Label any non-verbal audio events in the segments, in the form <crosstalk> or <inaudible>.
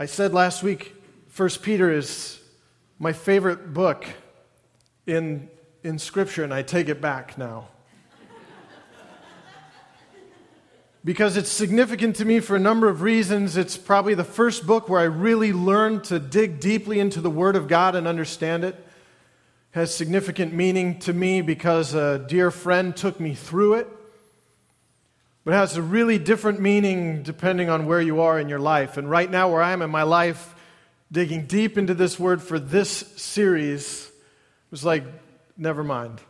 I said last week, 1 Peter is my favorite book in, in Scripture, and I take it back now. because it's significant to me for a number of reasons. It's probably the first book where I really learned to dig deeply into the Word of God and understand it. it has significant meaning to me because a dear friend took me through it. But has a really different meaning depending on where you are in your life. And right now, where I am in my life, digging deep into this word for this series was like, never mind.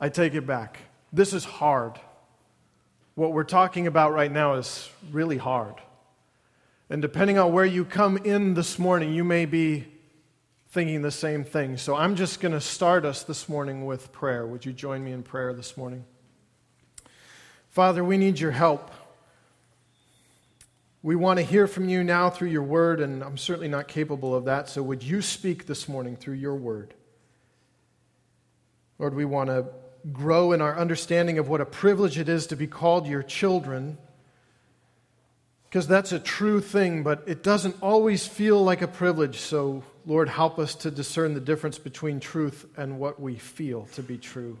I take it back. This is hard. What we're talking about right now is really hard. And depending on where you come in this morning, you may be thinking the same thing. So I'm just going to start us this morning with prayer. Would you join me in prayer this morning? Father, we need your help. We want to hear from you now through your word, and I'm certainly not capable of that. So would you speak this morning through your word? Lord, we want to grow in our understanding of what a privilege it is to be called your children. Because that's a true thing, but it doesn't always feel like a privilege. So, Lord, help us to discern the difference between truth and what we feel to be true.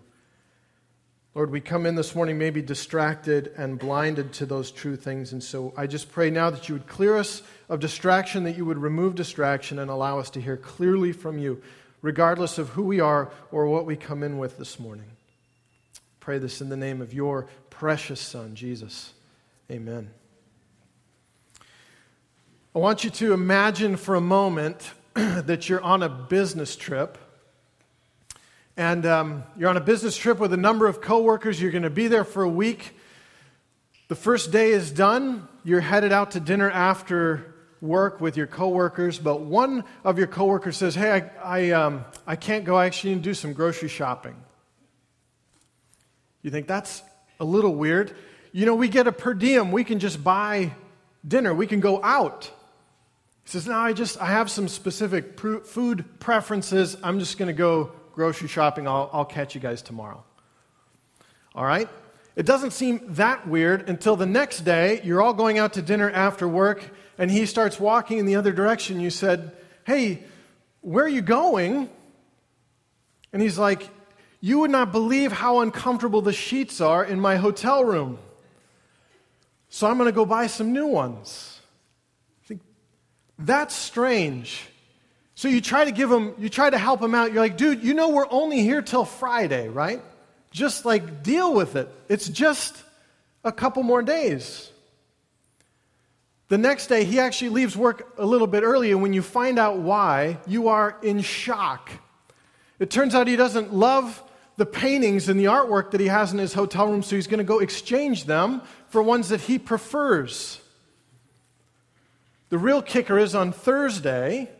Lord, we come in this morning maybe distracted and blinded to those true things. And so I just pray now that you would clear us of distraction, that you would remove distraction and allow us to hear clearly from you, regardless of who we are or what we come in with this morning. Pray this in the name of your precious Son, Jesus. Amen. I want you to imagine for a moment <clears throat> that you're on a business trip. And um, you're on a business trip with a number of coworkers. You're going to be there for a week. The first day is done. You're headed out to dinner after work with your coworkers. But one of your coworkers says, "Hey, I, I, um, I can't go. I actually need to do some grocery shopping." You think that's a little weird. You know, we get a per diem. We can just buy dinner. We can go out. He says, No, I just, I have some specific pr- food preferences. I'm just going to go grocery shopping. I'll, I'll catch you guys tomorrow. All right? It doesn't seem that weird until the next day, you're all going out to dinner after work, and he starts walking in the other direction. You said, Hey, where are you going? And he's like, you would not believe how uncomfortable the sheets are in my hotel room. So I'm going to go buy some new ones. I think, that's strange. So you try to give him, you try to help him out. You're like, dude, you know we're only here till Friday, right? Just like deal with it. It's just a couple more days. The next day, he actually leaves work a little bit early, and when you find out why, you are in shock. It turns out he doesn't love the paintings and the artwork that he has in his hotel room, so he's going to go exchange them for ones that he prefers. The real kicker is on Thursday,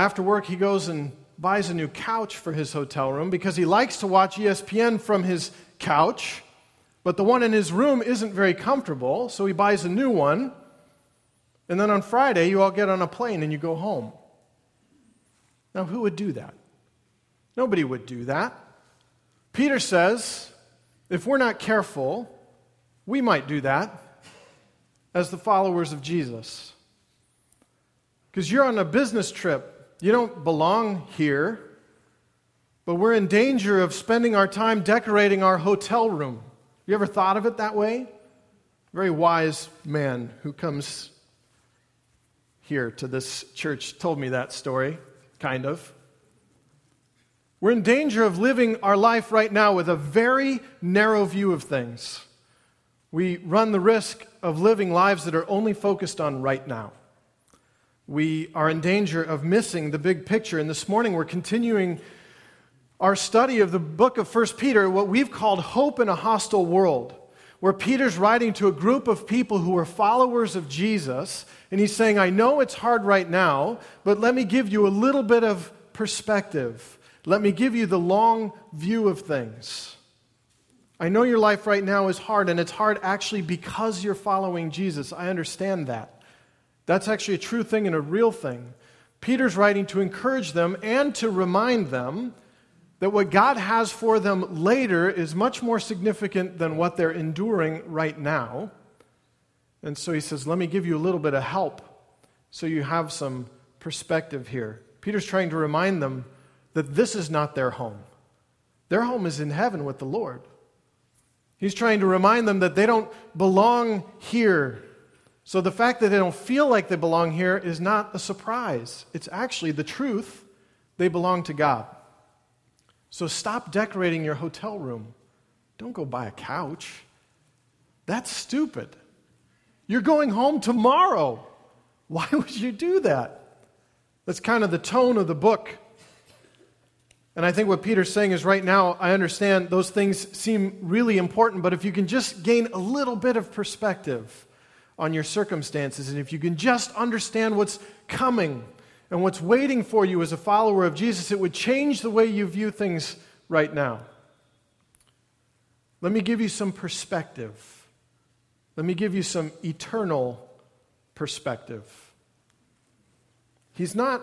after work, he goes and buys a new couch for his hotel room because he likes to watch ESPN from his couch, but the one in his room isn't very comfortable, so he buys a new one. And then on Friday, you all get on a plane and you go home. Now, who would do that? Nobody would do that. Peter says, if we're not careful, we might do that as the followers of Jesus. Because you're on a business trip, you don't belong here, but we're in danger of spending our time decorating our hotel room. You ever thought of it that way? Very wise man who comes here to this church told me that story, kind of. We're in danger of living our life right now with a very narrow view of things. We run the risk of living lives that are only focused on right now. We are in danger of missing the big picture. And this morning we're continuing our study of the book of 1 Peter, what we've called Hope in a Hostile World, where Peter's writing to a group of people who are followers of Jesus. And he's saying, I know it's hard right now, but let me give you a little bit of perspective let me give you the long view of things. I know your life right now is hard, and it's hard actually because you're following Jesus. I understand that. That's actually a true thing and a real thing. Peter's writing to encourage them and to remind them that what God has for them later is much more significant than what they're enduring right now. And so he says, Let me give you a little bit of help so you have some perspective here. Peter's trying to remind them that this is not their home. Their home is in heaven with the Lord. He's trying to remind them that they don't belong here. So the fact that they don't feel like they belong here is not a surprise. It's actually the truth. They belong to God. So stop decorating your hotel room. Don't go buy a couch. That's stupid. You're going home tomorrow. Why <laughs> would you do that? That's kind of the tone of the book. And I think what Peter's saying is right now, I understand those things seem really important, but if you can just gain a little bit of perspective on your circumstances, and if you can just understand what's coming and what's waiting for you as a follower of Jesus, it would change the way you view things right now. Let me give you some perspective. Let me give you some eternal perspective. He's not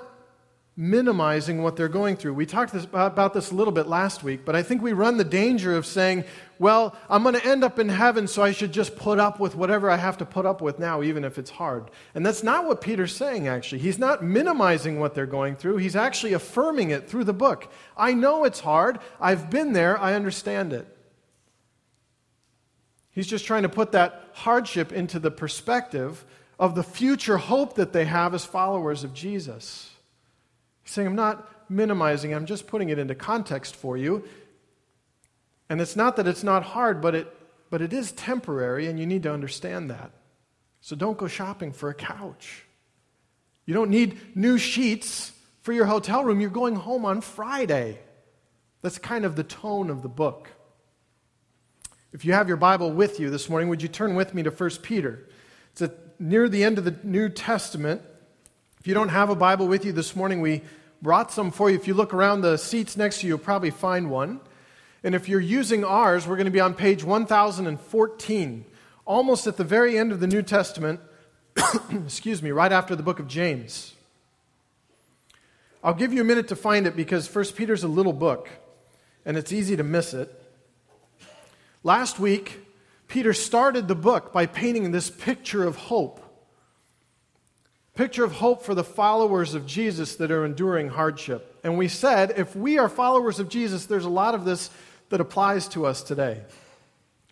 minimizing what they're going through. We talked this, about this a little bit last week, but I think we run the danger of saying, well, I'm going to end up in heaven, so I should just put up with whatever I have to put up with now, even if it's hard. And that's not what Peter's saying, actually. He's not minimizing what they're going through, he's actually affirming it through the book. I know it's hard. I've been there. I understand it. He's just trying to put that hardship into the perspective of the future hope that they have as followers of Jesus. He's saying, I'm not minimizing, I'm just putting it into context for you. And it's not that it's not hard, but it, but it is temporary, and you need to understand that. So don't go shopping for a couch. You don't need new sheets for your hotel room. You're going home on Friday. That's kind of the tone of the book. If you have your Bible with you this morning, would you turn with me to 1 Peter? It's near the end of the New Testament. If you don't have a Bible with you this morning, we brought some for you. If you look around the seats next to you, you'll probably find one. And if you're using ours, we're going to be on page 1014, almost at the very end of the New Testament, <coughs> excuse me, right after the book of James. I'll give you a minute to find it because 1 Peter's a little book, and it's easy to miss it. Last week, Peter started the book by painting this picture of hope picture of hope for the followers of Jesus that are enduring hardship. And we said if we are followers of Jesus, there's a lot of this that applies to us today.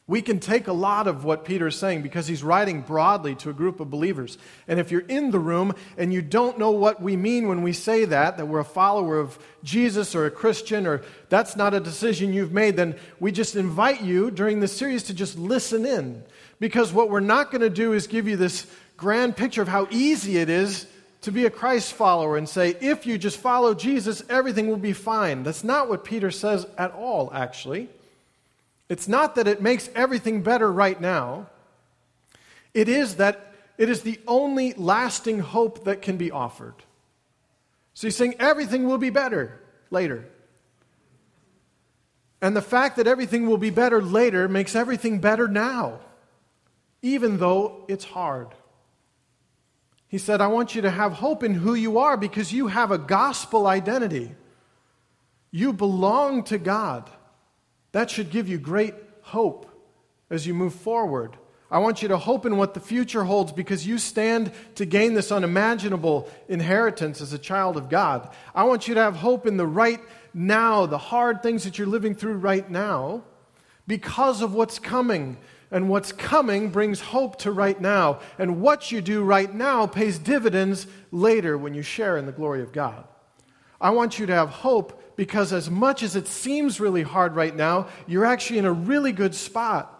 We can take a lot of what Peter is saying because he's writing broadly to a group of believers. And if you're in the room and you don't know what we mean when we say that, that we're a follower of Jesus or a Christian, or that's not a decision you've made, then we just invite you during this series to just listen in. Because what we're not going to do is give you this grand picture of how easy it is to be a Christ follower and say, if you just follow Jesus, everything will be fine. That's not what Peter says at all, actually. It's not that it makes everything better right now, it is that it is the only lasting hope that can be offered. So he's saying everything will be better later. And the fact that everything will be better later makes everything better now, even though it's hard. He said, I want you to have hope in who you are because you have a gospel identity. You belong to God. That should give you great hope as you move forward. I want you to hope in what the future holds because you stand to gain this unimaginable inheritance as a child of God. I want you to have hope in the right now, the hard things that you're living through right now, because of what's coming and what's coming brings hope to right now. And what you do right now pays dividends later when you share in the glory of God. I want you to have hope because, as much as it seems really hard right now, you're actually in a really good spot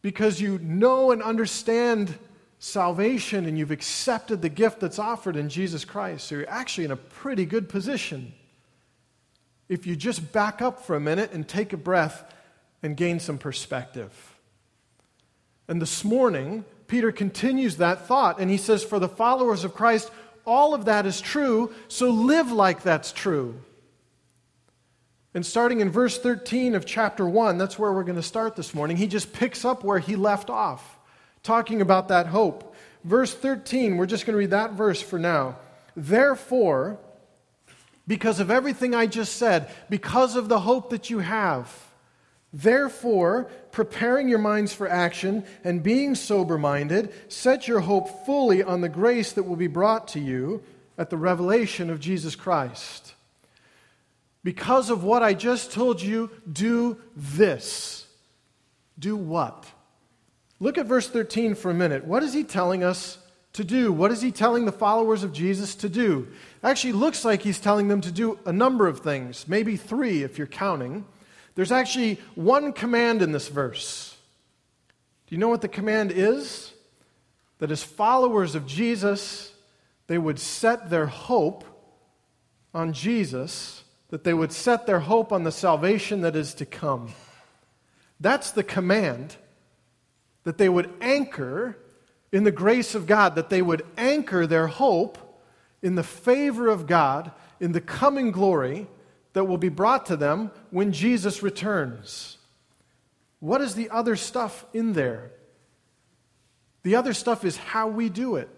because you know and understand salvation and you've accepted the gift that's offered in Jesus Christ. So you're actually in a pretty good position. If you just back up for a minute and take a breath and gain some perspective. And this morning, Peter continues that thought and he says, For the followers of Christ, all of that is true, so live like that's true. And starting in verse 13 of chapter 1, that's where we're going to start this morning, he just picks up where he left off, talking about that hope. Verse 13, we're just going to read that verse for now. Therefore, because of everything I just said, because of the hope that you have, therefore, preparing your minds for action and being sober minded, set your hope fully on the grace that will be brought to you at the revelation of Jesus Christ. Because of what I just told you, do this. Do what? Look at verse 13 for a minute. What is he telling us to do? What is he telling the followers of Jesus to do? Actually, looks like he's telling them to do a number of things, maybe three if you're counting. There's actually one command in this verse. Do you know what the command is? That as followers of Jesus, they would set their hope on Jesus, that they would set their hope on the salvation that is to come. That's the command. That they would anchor in the grace of God, that they would anchor their hope in the favor of God, in the coming glory that will be brought to them when Jesus returns. What is the other stuff in there? The other stuff is how we do it.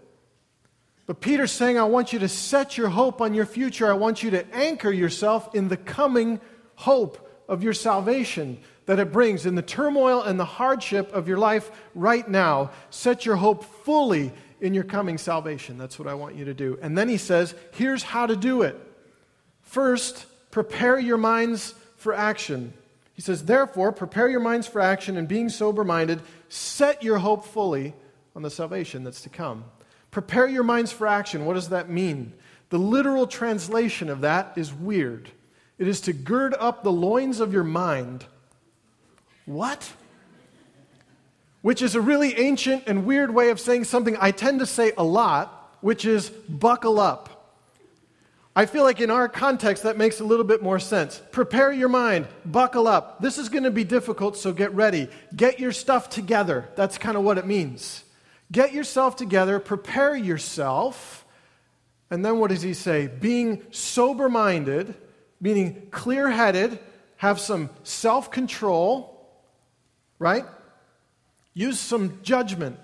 But Peter's saying, I want you to set your hope on your future. I want you to anchor yourself in the coming hope of your salvation that it brings. In the turmoil and the hardship of your life right now, set your hope fully in your coming salvation. That's what I want you to do. And then he says, here's how to do it. First, prepare your minds for action. He says, therefore, prepare your minds for action and being sober minded, set your hope fully on the salvation that's to come. Prepare your minds for action. What does that mean? The literal translation of that is weird. It is to gird up the loins of your mind. What? Which is a really ancient and weird way of saying something I tend to say a lot, which is buckle up. I feel like in our context that makes a little bit more sense. Prepare your mind, buckle up. This is going to be difficult, so get ready. Get your stuff together. That's kind of what it means. Get yourself together, prepare yourself. And then what does he say? Being sober minded, meaning clear headed, have some self control, right? Use some judgment.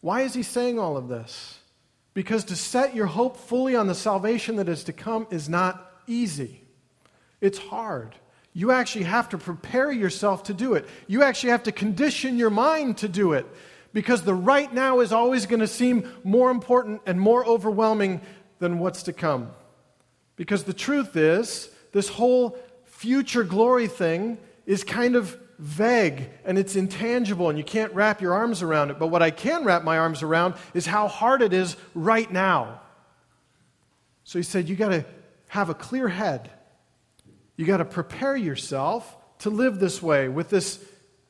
Why is he saying all of this? Because to set your hope fully on the salvation that is to come is not easy. It's hard. You actually have to prepare yourself to do it. You actually have to condition your mind to do it because the right now is always going to seem more important and more overwhelming than what's to come. Because the truth is, this whole future glory thing is kind of vague and it's intangible and you can't wrap your arms around it. But what I can wrap my arms around is how hard it is right now. So he said, You got to have a clear head. You got to prepare yourself to live this way with this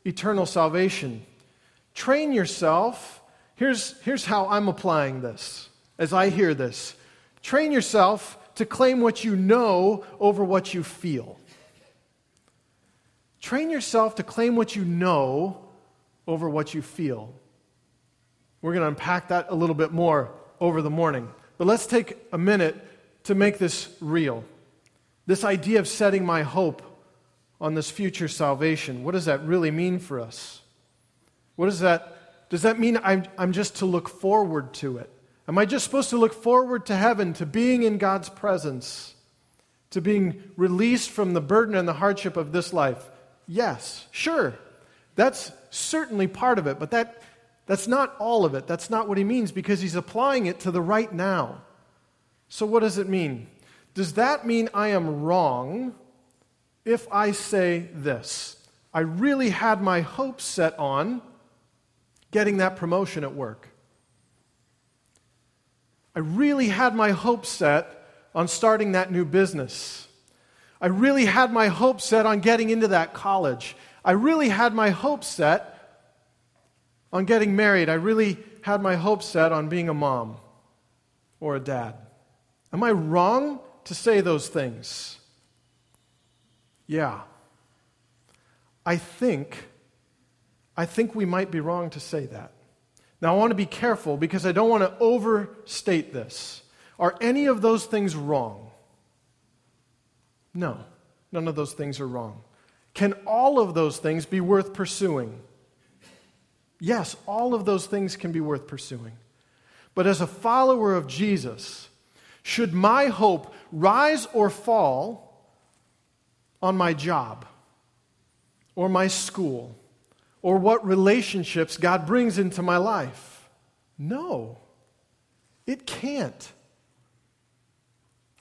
eternal salvation. Train yourself. Here's, here's how I'm applying this as I hear this. Train yourself to claim what you know over what you feel. Train yourself to claim what you know over what you feel. We're going to unpack that a little bit more over the morning. But let's take a minute to make this real. This idea of setting my hope on this future salvation, what does that really mean for us? What does that, does that mean I'm, I'm just to look forward to it? Am I just supposed to look forward to heaven, to being in God's presence, to being released from the burden and the hardship of this life? Yes, sure. That's certainly part of it, but that, that's not all of it. That's not what he means because he's applying it to the right now. So, what does it mean? Does that mean I am wrong if I say this? I really had my hopes set on getting that promotion at work. I really had my hopes set on starting that new business. I really had my hopes set on getting into that college. I really had my hopes set on getting married. I really had my hopes set on being a mom or a dad. Am I wrong to say those things? Yeah. I think I think we might be wrong to say that. Now I want to be careful because I don't want to overstate this. Are any of those things wrong? No, none of those things are wrong. Can all of those things be worth pursuing? Yes, all of those things can be worth pursuing. But as a follower of Jesus, should my hope rise or fall on my job, or my school or what relationships God brings into my life. No, it can't.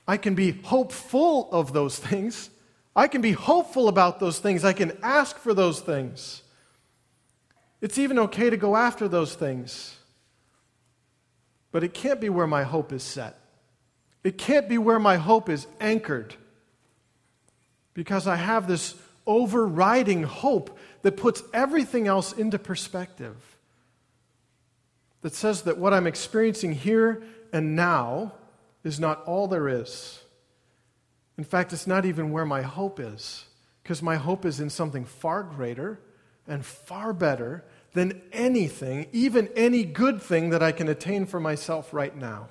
I can be hopeful of those things. I can be hopeful about those things. I can ask for those things. It's even okay to go after those things. But it can't be where my hope is set. It can't be where my hope is anchored. Because I have this overriding hope that puts everything else into perspective. That says that what I'm experiencing here and now is not all there is. In fact, it's not even where my hope is, because my hope is in something far greater and far better than anything, even any good thing that I can attain for myself right now.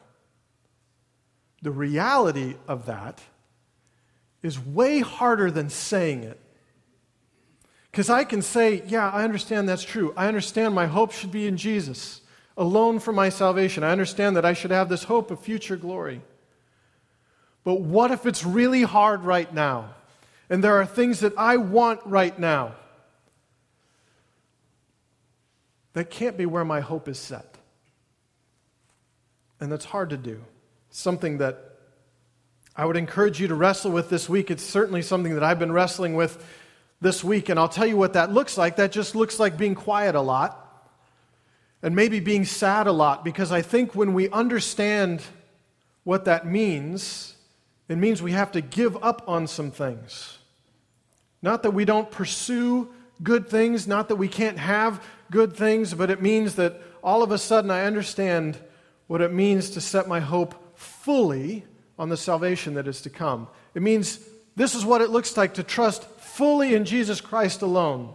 The reality of that is way harder than saying it. Because I can say, yeah, I understand that's true. I understand my hope should be in Jesus, alone for my salvation. I understand that I should have this hope of future glory. But what if it's really hard right now? And there are things that I want right now. That can't be where my hope is set. And that's hard to do. Something that I would encourage you to wrestle with this week. It's certainly something that I've been wrestling with this week, and I'll tell you what that looks like. That just looks like being quiet a lot and maybe being sad a lot because I think when we understand what that means, it means we have to give up on some things. Not that we don't pursue good things, not that we can't have good things, but it means that all of a sudden I understand what it means to set my hope fully on the salvation that is to come. It means this is what it looks like to trust fully in Jesus Christ alone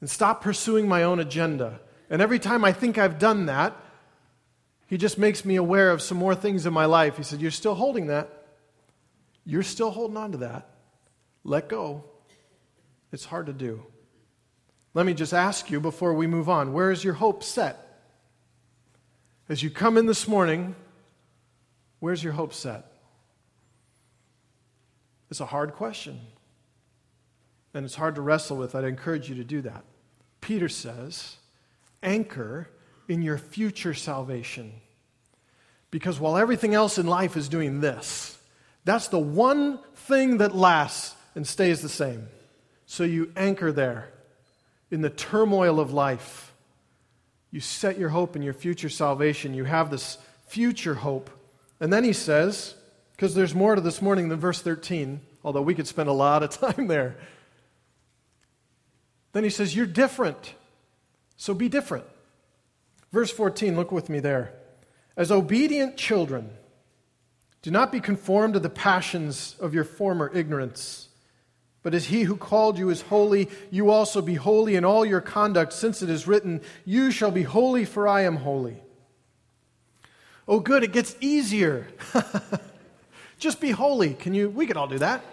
and stop pursuing my own agenda. And every time I think I've done that, he just makes me aware of some more things in my life. He said, You're still holding that. You're still holding on to that. Let go. It's hard to do. Let me just ask you before we move on where is your hope set? As you come in this morning, where's your hope set? It's a hard question. And it's hard to wrestle with. I'd encourage you to do that. Peter says, anchor in your future salvation. Because while everything else in life is doing this, that's the one thing that lasts and stays the same. So you anchor there in the turmoil of life. You set your hope in your future salvation. You have this future hope. And then he says, because there's more to this morning than verse 13, although we could spend a lot of <laughs> time there. Then he says, You're different, so be different. Verse 14, look with me there. As obedient children, do not be conformed to the passions of your former ignorance. But as he who called you is holy, you also be holy in all your conduct, since it is written, You shall be holy, for I am holy. Oh, good, it gets easier. <laughs> Just be holy. Can you? We could all do that.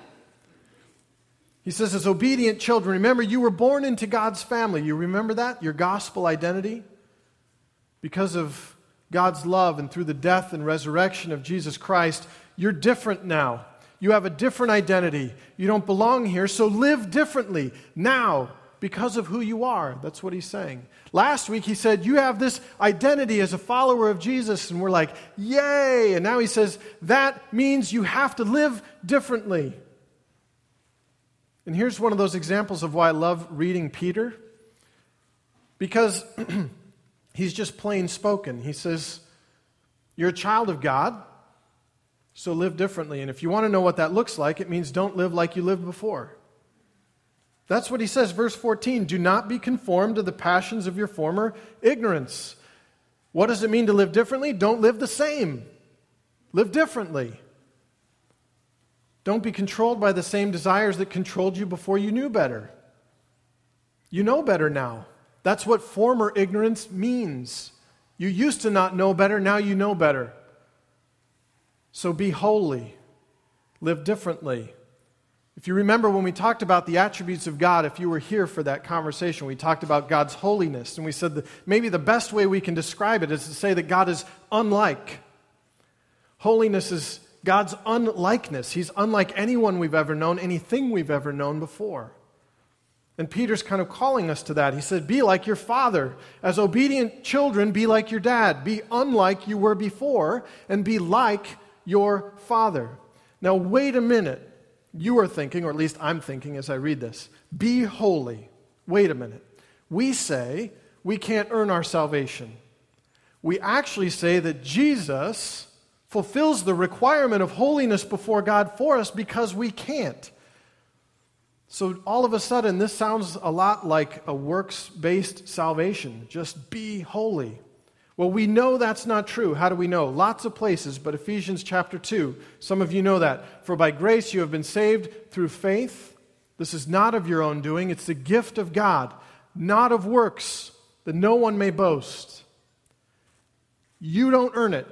He says, as obedient children, remember you were born into God's family. You remember that? Your gospel identity? Because of God's love and through the death and resurrection of Jesus Christ, you're different now. You have a different identity. You don't belong here, so live differently now because of who you are. That's what he's saying. Last week he said, You have this identity as a follower of Jesus, and we're like, Yay! And now he says, That means you have to live differently. And here's one of those examples of why I love reading Peter. Because <clears throat> he's just plain spoken. He says, You're a child of God, so live differently. And if you want to know what that looks like, it means don't live like you lived before. That's what he says, verse 14 Do not be conformed to the passions of your former ignorance. What does it mean to live differently? Don't live the same, live differently. Don't be controlled by the same desires that controlled you before you knew better. You know better now. That's what former ignorance means. You used to not know better, now you know better. So be holy, live differently. If you remember when we talked about the attributes of God, if you were here for that conversation, we talked about God's holiness, and we said that maybe the best way we can describe it is to say that God is unlike. Holiness is God's unlikeness. He's unlike anyone we've ever known, anything we've ever known before. And Peter's kind of calling us to that. He said, Be like your father. As obedient children, be like your dad. Be unlike you were before, and be like your father. Now, wait a minute. You are thinking, or at least I'm thinking as I read this, be holy. Wait a minute. We say we can't earn our salvation. We actually say that Jesus fulfills the requirement of holiness before God for us because we can't. So all of a sudden, this sounds a lot like a works based salvation. Just be holy. Well, we know that's not true. How do we know? Lots of places, but Ephesians chapter 2, some of you know that. For by grace you have been saved through faith. This is not of your own doing, it's the gift of God, not of works, that no one may boast. You don't earn it.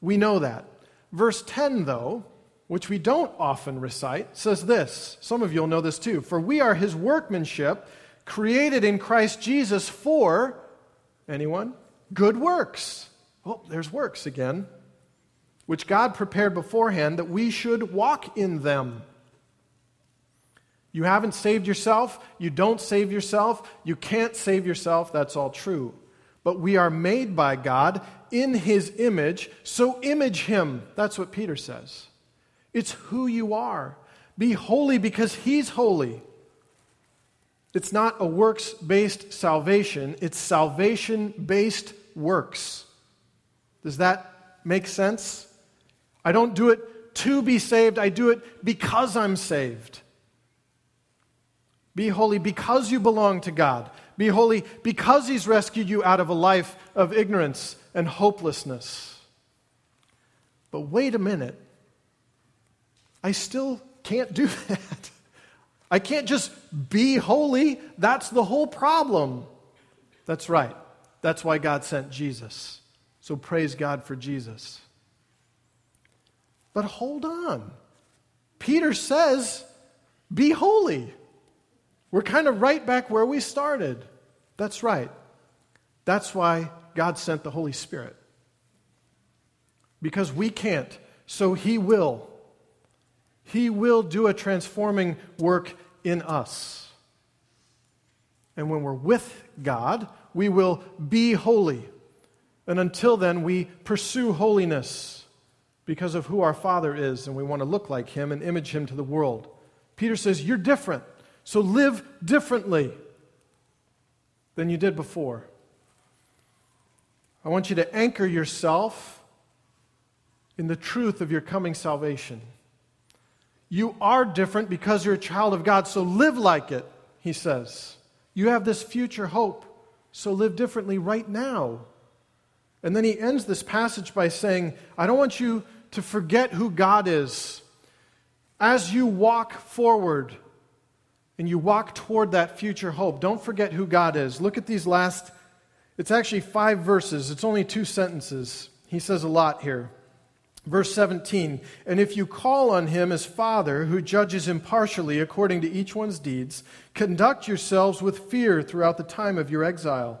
We know that. Verse 10, though, which we don't often recite, says this. Some of you will know this too. For we are his workmanship, created in Christ Jesus for, anyone? Good works. Oh, there's works again. Which God prepared beforehand that we should walk in them. You haven't saved yourself. You don't save yourself. You can't save yourself. That's all true. But we are made by God in his image, so image him. That's what Peter says. It's who you are. Be holy because He's holy. It's not a works based salvation, it's salvation based works. Does that make sense? I don't do it to be saved, I do it because I'm saved. Be holy because you belong to God. Be holy because He's rescued you out of a life of ignorance and hopelessness. But wait a minute. I still can't do <laughs> that. I can't just be holy. That's the whole problem. That's right. That's why God sent Jesus. So praise God for Jesus. But hold on. Peter says, be holy. We're kind of right back where we started. That's right. That's why God sent the Holy Spirit. Because we can't, so He will. He will do a transforming work in us. And when we're with God, we will be holy. And until then, we pursue holiness because of who our Father is, and we want to look like Him and image Him to the world. Peter says, You're different, so live differently than you did before. I want you to anchor yourself in the truth of your coming salvation. You are different because you're a child of God, so live like it, he says. You have this future hope, so live differently right now. And then he ends this passage by saying, I don't want you to forget who God is. As you walk forward and you walk toward that future hope, don't forget who God is. Look at these last, it's actually five verses, it's only two sentences. He says a lot here. Verse 17, and if you call on him as Father, who judges impartially according to each one's deeds, conduct yourselves with fear throughout the time of your exile,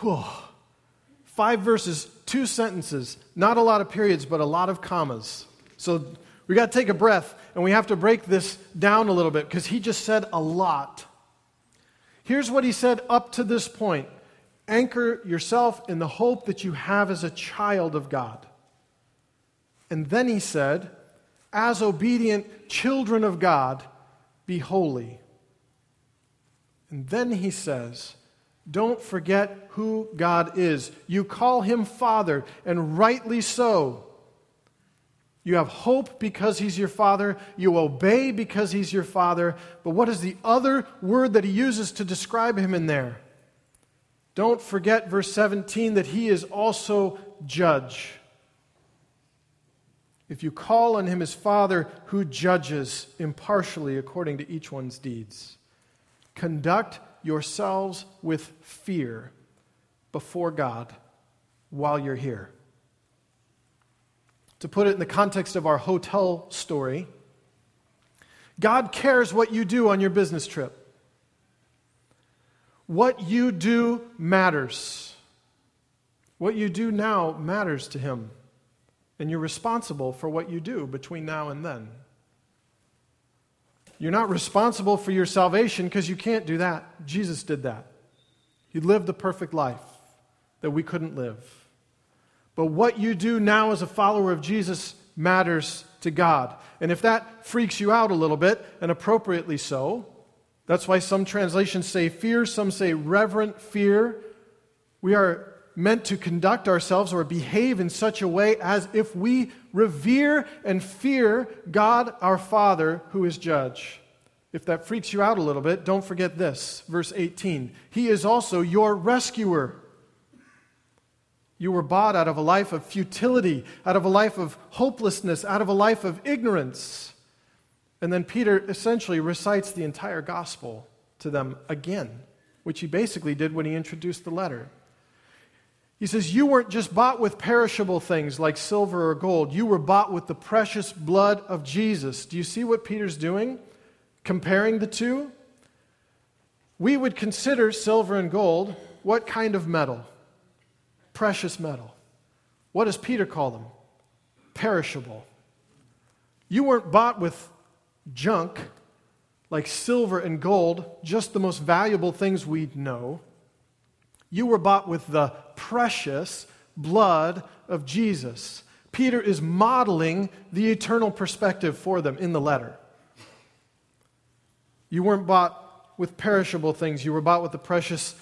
Whew. Five verses, two sentences, not a lot of periods, but a lot of commas. So we got to take a breath and we have to break this down a little bit because he just said a lot. Here's what he said up to this point anchor yourself in the hope that you have as a child of God. And then he said, As obedient children of God, be holy. And then he says, Don't forget who God is. You call him Father, and rightly so. You have hope because he's your father. You obey because he's your father. But what is the other word that he uses to describe him in there? Don't forget, verse 17, that he is also judge if you call on him as Father who judges impartially according to each one's deeds. Conduct yourselves with fear before God while you're here. To put it in the context of our hotel story, God cares what you do on your business trip. What you do matters. What you do now matters to Him. And you're responsible for what you do between now and then. You're not responsible for your salvation because you can't do that. Jesus did that. He lived the perfect life that we couldn't live. But what you do now as a follower of Jesus matters to God. And if that freaks you out a little bit, and appropriately so, that's why some translations say fear, some say reverent fear. We are meant to conduct ourselves or behave in such a way as if we revere and fear God our Father who is judge. If that freaks you out a little bit, don't forget this. Verse 18 He is also your rescuer. You were bought out of a life of futility, out of a life of hopelessness, out of a life of ignorance. And then Peter essentially recites the entire gospel to them again, which he basically did when he introduced the letter. He says, You weren't just bought with perishable things like silver or gold. You were bought with the precious blood of Jesus. Do you see what Peter's doing? Comparing the two? We would consider silver and gold what kind of metal? Precious metal. What does Peter call them? Perishable. You weren't bought with junk like silver and gold, just the most valuable things we know. You were bought with the precious blood of Jesus. Peter is modeling the eternal perspective for them in the letter. You weren't bought with perishable things, you were bought with the precious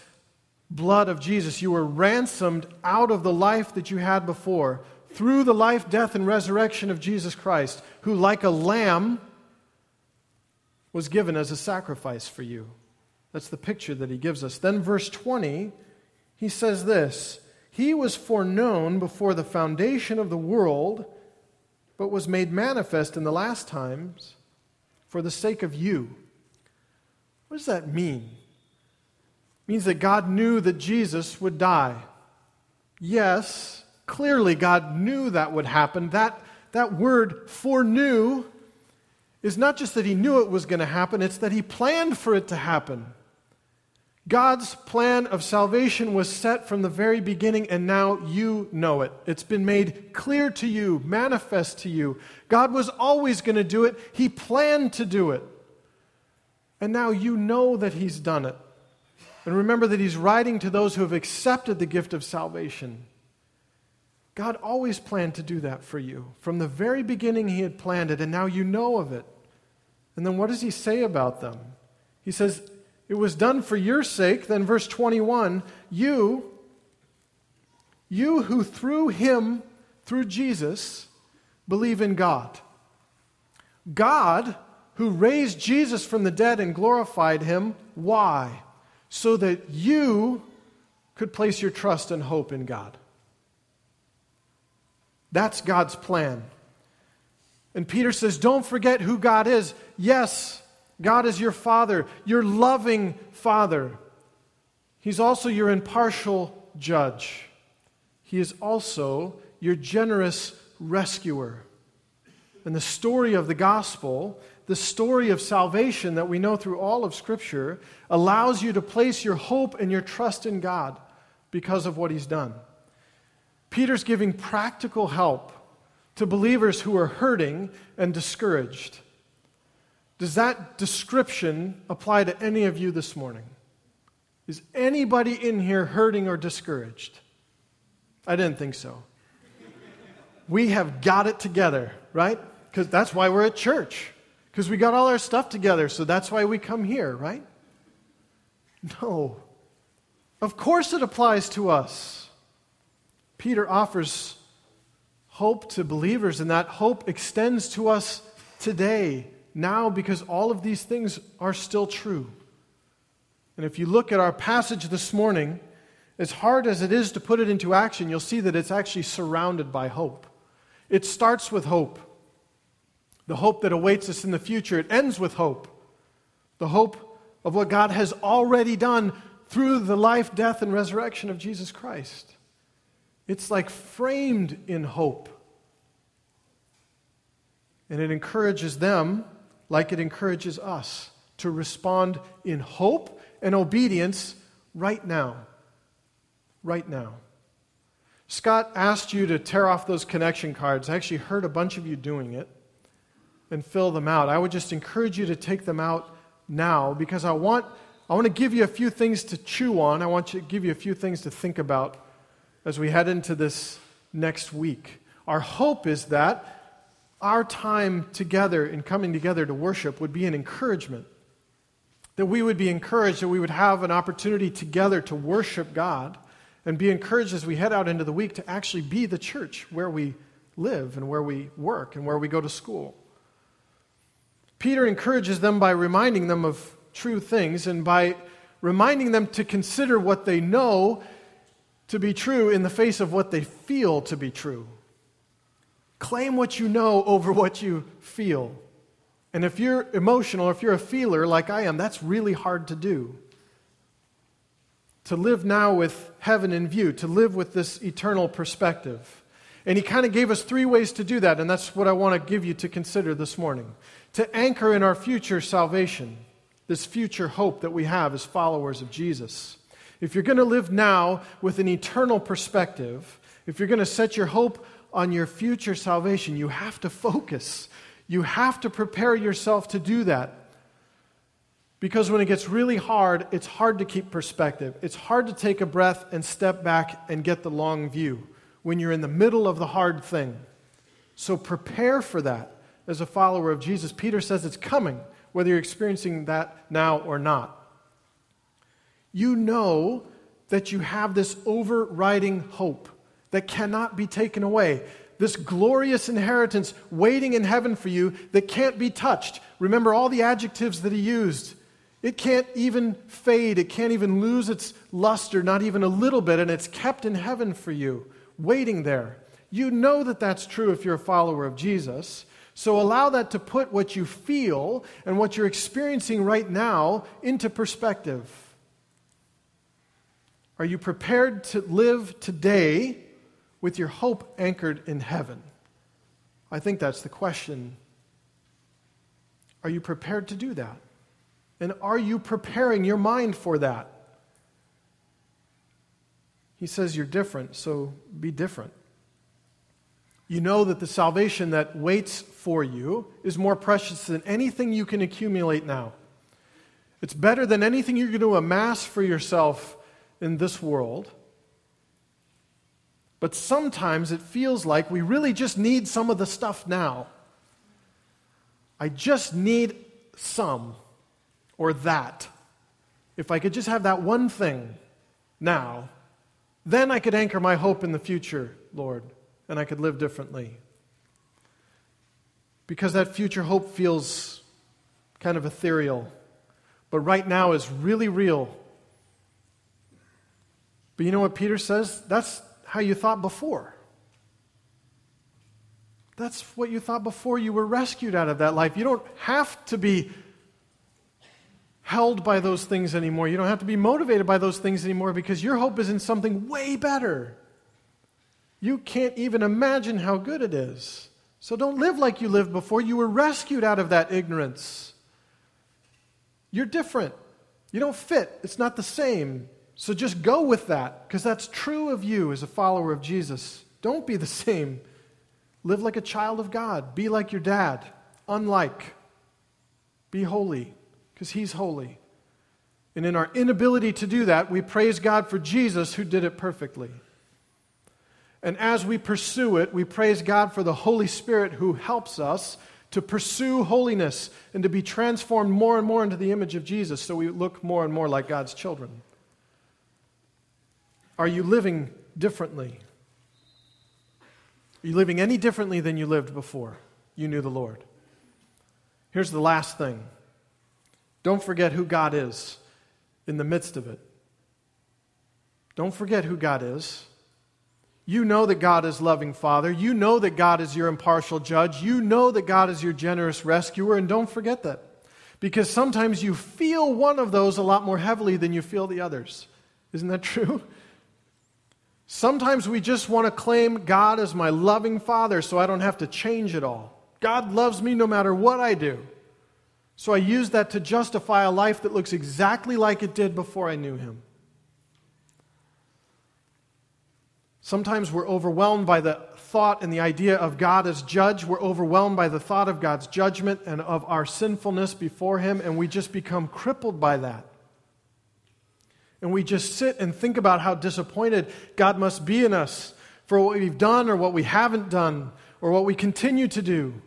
blood of Jesus. You were ransomed out of the life that you had before through the life, death, and resurrection of Jesus Christ, who, like a lamb, was given as a sacrifice for you. That's the picture that he gives us. Then, verse 20 he says this He was foreknown before the foundation of the world, but was made manifest in the last times for the sake of you. What does that mean? It means that God knew that Jesus would die. Yes, clearly God knew that would happen. That, that word foreknew is not just that he knew it was going to happen, it's that he planned for it to happen. God's plan of salvation was set from the very beginning, and now you know it. It's been made clear to you, manifest to you. God was always going to do it, He planned to do it. And now you know that He's done it. And remember that He's writing to those who have accepted the gift of salvation. God always planned to do that for you. From the very beginning, He had planned it, and now you know of it. And then what does He say about them? He says, it was done for your sake. Then, verse 21 you, you who through him, through Jesus, believe in God. God, who raised Jesus from the dead and glorified him, why? So that you could place your trust and hope in God. That's God's plan. And Peter says, Don't forget who God is. Yes, God is your Father, your loving Father. He's also your impartial judge. He is also your generous rescuer. And the story of the gospel, the story of salvation that we know through all of Scripture, allows you to place your hope and your trust in God because of what He's done. Peter's giving practical help to believers who are hurting and discouraged. Does that description apply to any of you this morning? Is anybody in here hurting or discouraged? I didn't think so. We have got it together, right? Because that's why we're at church. Because we got all our stuff together, so that's why we come here, right? No. Of course it applies to us. Peter offers hope to believers, and that hope extends to us today now because all of these things are still true. And if you look at our passage this morning, as hard as it is to put it into action, you'll see that it's actually surrounded by hope. It starts with hope, the hope that awaits us in the future. It ends with hope, the hope of what God has already done through the life, death, and resurrection of Jesus Christ. It's like framed in hope. And it encourages them, like it encourages us, to respond in hope and obedience right now. Right now. Scott asked you to tear off those connection cards. I actually heard a bunch of you doing it and fill them out. I would just encourage you to take them out now because I want, I want to give you a few things to chew on. I want to give you a few things to think about as we head into this next week. Our hope is that our time together in coming together to worship would be an encouragement. That we would be encouraged, that we would have an opportunity together to worship God and be encouraged as we head out into the week to actually be the church where we live and where we work and where we go to school. Peter encourages them by reminding them of true things and by reminding them to consider what they know to be true in the face of what they feel to be true. Claim what you know over what you feel. And if you're emotional, if you're a feeler like I am, that's really hard to do to live now with heaven in view, to live with this eternal perspective. And he kind of gave us three ways to do that, and that's what I want to give you to consider this morning. To anchor in our future salvation, this future hope that we have as followers of Jesus. If you're going to live now with an eternal perspective, if you're going to set your hope on your future salvation, you have to focus. You have to prepare yourself to do that. Because when it gets really hard, it's hard to keep perspective. It's hard to take a breath and step back and get the long view when you're in the middle of the hard thing. So prepare for that as a follower of Jesus. Peter says it's coming, whether you're experiencing that now or not. You know that you have this overriding hope that cannot be taken away. This glorious inheritance waiting in heaven for you that can't be touched. Remember all the adjectives that he used it can't even fade. It can't even lose its luster, not even a little bit, and it's kept in heaven for you, waiting there. You know that that's true if you're a follower of Jesus. So allow that to put what you feel and what you're experiencing right now into perspective. Are you prepared to live today with your hope anchored in heaven? I think that's the question. Are you prepared to do that? And are you preparing your mind for that? He says you're different, so be different. You know that the salvation that waits for you is more precious than anything you can accumulate now. It's better than anything you're going to amass for yourself in this world. But sometimes it feels like we really just need some of the stuff now. I just need some or that, if I could just have that one thing now, then I could anchor my hope in the future, Lord, and I could live differently. Because that future hope feels kind of ethereal, but right now is really real. But you know what Peter says? That's how you thought before. That's what you thought before you were rescued out of that life. You don't have to be held by those things anymore. You don't have to be motivated by those things anymore because your hope is in something way better. You can't even imagine how good it is. So don't live like you lived before. You were rescued out of that ignorance. You're different. You don't fit. It's not the same. So just go with that because that's true of you as a follower of Jesus. Don't be the <laughs> same. Live like a child of God. Be like your dad. Unlike. Be holy because He's holy. And in our inability to do that, we praise God for Jesus who did it perfectly. And as we pursue it, we praise God for the Holy Spirit who helps us to pursue holiness and to be transformed more and more into the image of Jesus so we look more and more like God's children. Are you living differently? Are you living any differently than you lived before you knew the Lord? Here's the last thing don't forget who God is in the midst of it. Don't forget who God is. You know that God is loving Father. You know that God is your impartial judge. You know that God is your generous rescuer, and don't forget that. Because sometimes you feel one of those a lot more heavily than you feel the others. Isn't that <laughs> true? Sometimes we just want to claim God as my loving Father so I don't have to change it all. God loves me no matter what I do. So I use that to justify a life that looks exactly like it did before I knew Him. Sometimes we're overwhelmed by the thought and the idea of God as judge. We're overwhelmed by the thought of God's judgment and of our sinfulness before Him, and we just become crippled by that. And we just sit and think about how disappointed God must be in us for what we've done or what we haven't done or what we continue to do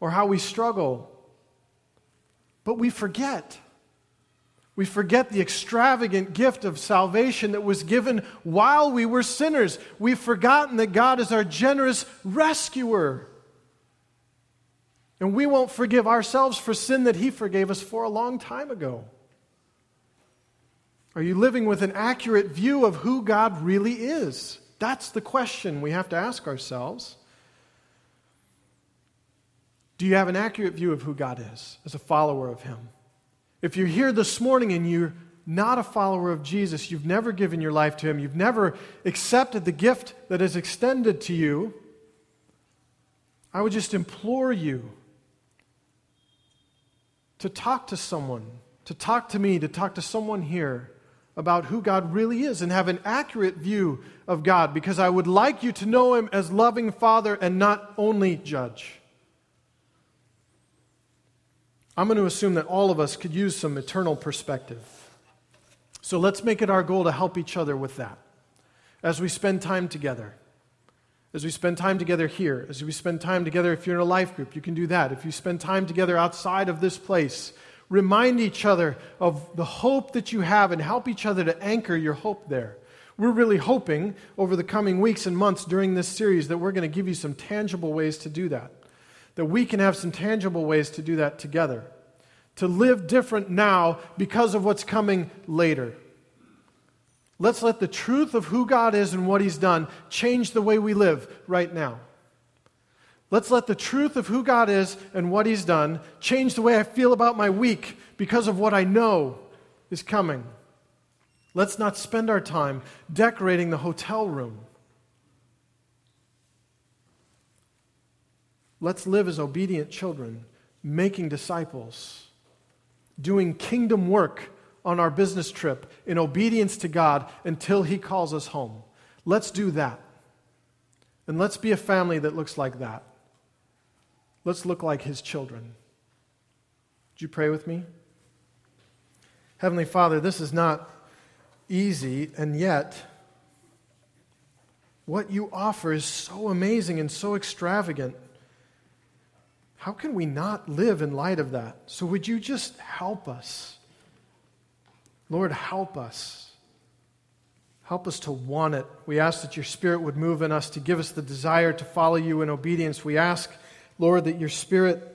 or how we struggle. But we forget. We forget the extravagant gift of salvation that was given while we were sinners. We've forgotten that God is our generous rescuer. And we won't forgive ourselves for sin that He forgave us for a long time ago. Are you living with an accurate view of who God really is? That's the question we have to ask ourselves. Do you have an accurate view of who God is as a follower of Him? If you're here this morning and you're not a follower of Jesus, you've never given your life to Him, you've never accepted the gift that is extended to you, I would just implore you to talk to someone, to talk to me, to talk to someone here about who God really is and have an accurate view of God because I would like you to know Him as loving Father and not only judge. I'm going to assume that all of us could use some eternal perspective. So let's make it our goal to help each other with that as we spend time together. As we spend time together here, as we spend time together, if you're in a life group, you can do that. If you spend time together outside of this place, remind each other of the hope that you have and help each other to anchor your hope there. We're really hoping over the coming weeks and months during this series that we're going to give you some tangible ways to do that that we can have some tangible ways to do that together. To live different now because of what's coming later. Let's let the truth of who God is and what He's done change the way we live right now. Let's let the truth of who God is and what He's done change the way I feel about my week because of what I know is coming. Let's not spend our time decorating the hotel room Let's live as obedient children, making disciples, doing kingdom work on our business trip in obedience to God until He calls us home. Let's do that. And let's be a family that looks like that. Let's look like His children. Would you pray with me? Heavenly Father, this is not easy, and yet, what you offer is so amazing and so extravagant. How can we not live in light of that? So, would you just help us? Lord, help us. Help us to want it. We ask that your Spirit would move in us to give us the desire to follow you in obedience. We ask, Lord, that your Spirit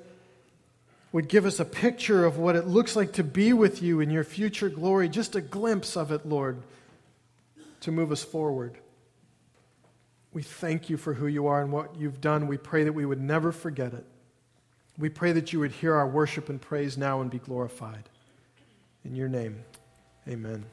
would give us a picture of what it looks like to be with you in your future glory, just a glimpse of it, Lord, to move us forward. We thank you for who you are and what you've done. We pray that we would never forget it. We pray that you would hear our worship and praise now and be glorified. In your name, amen.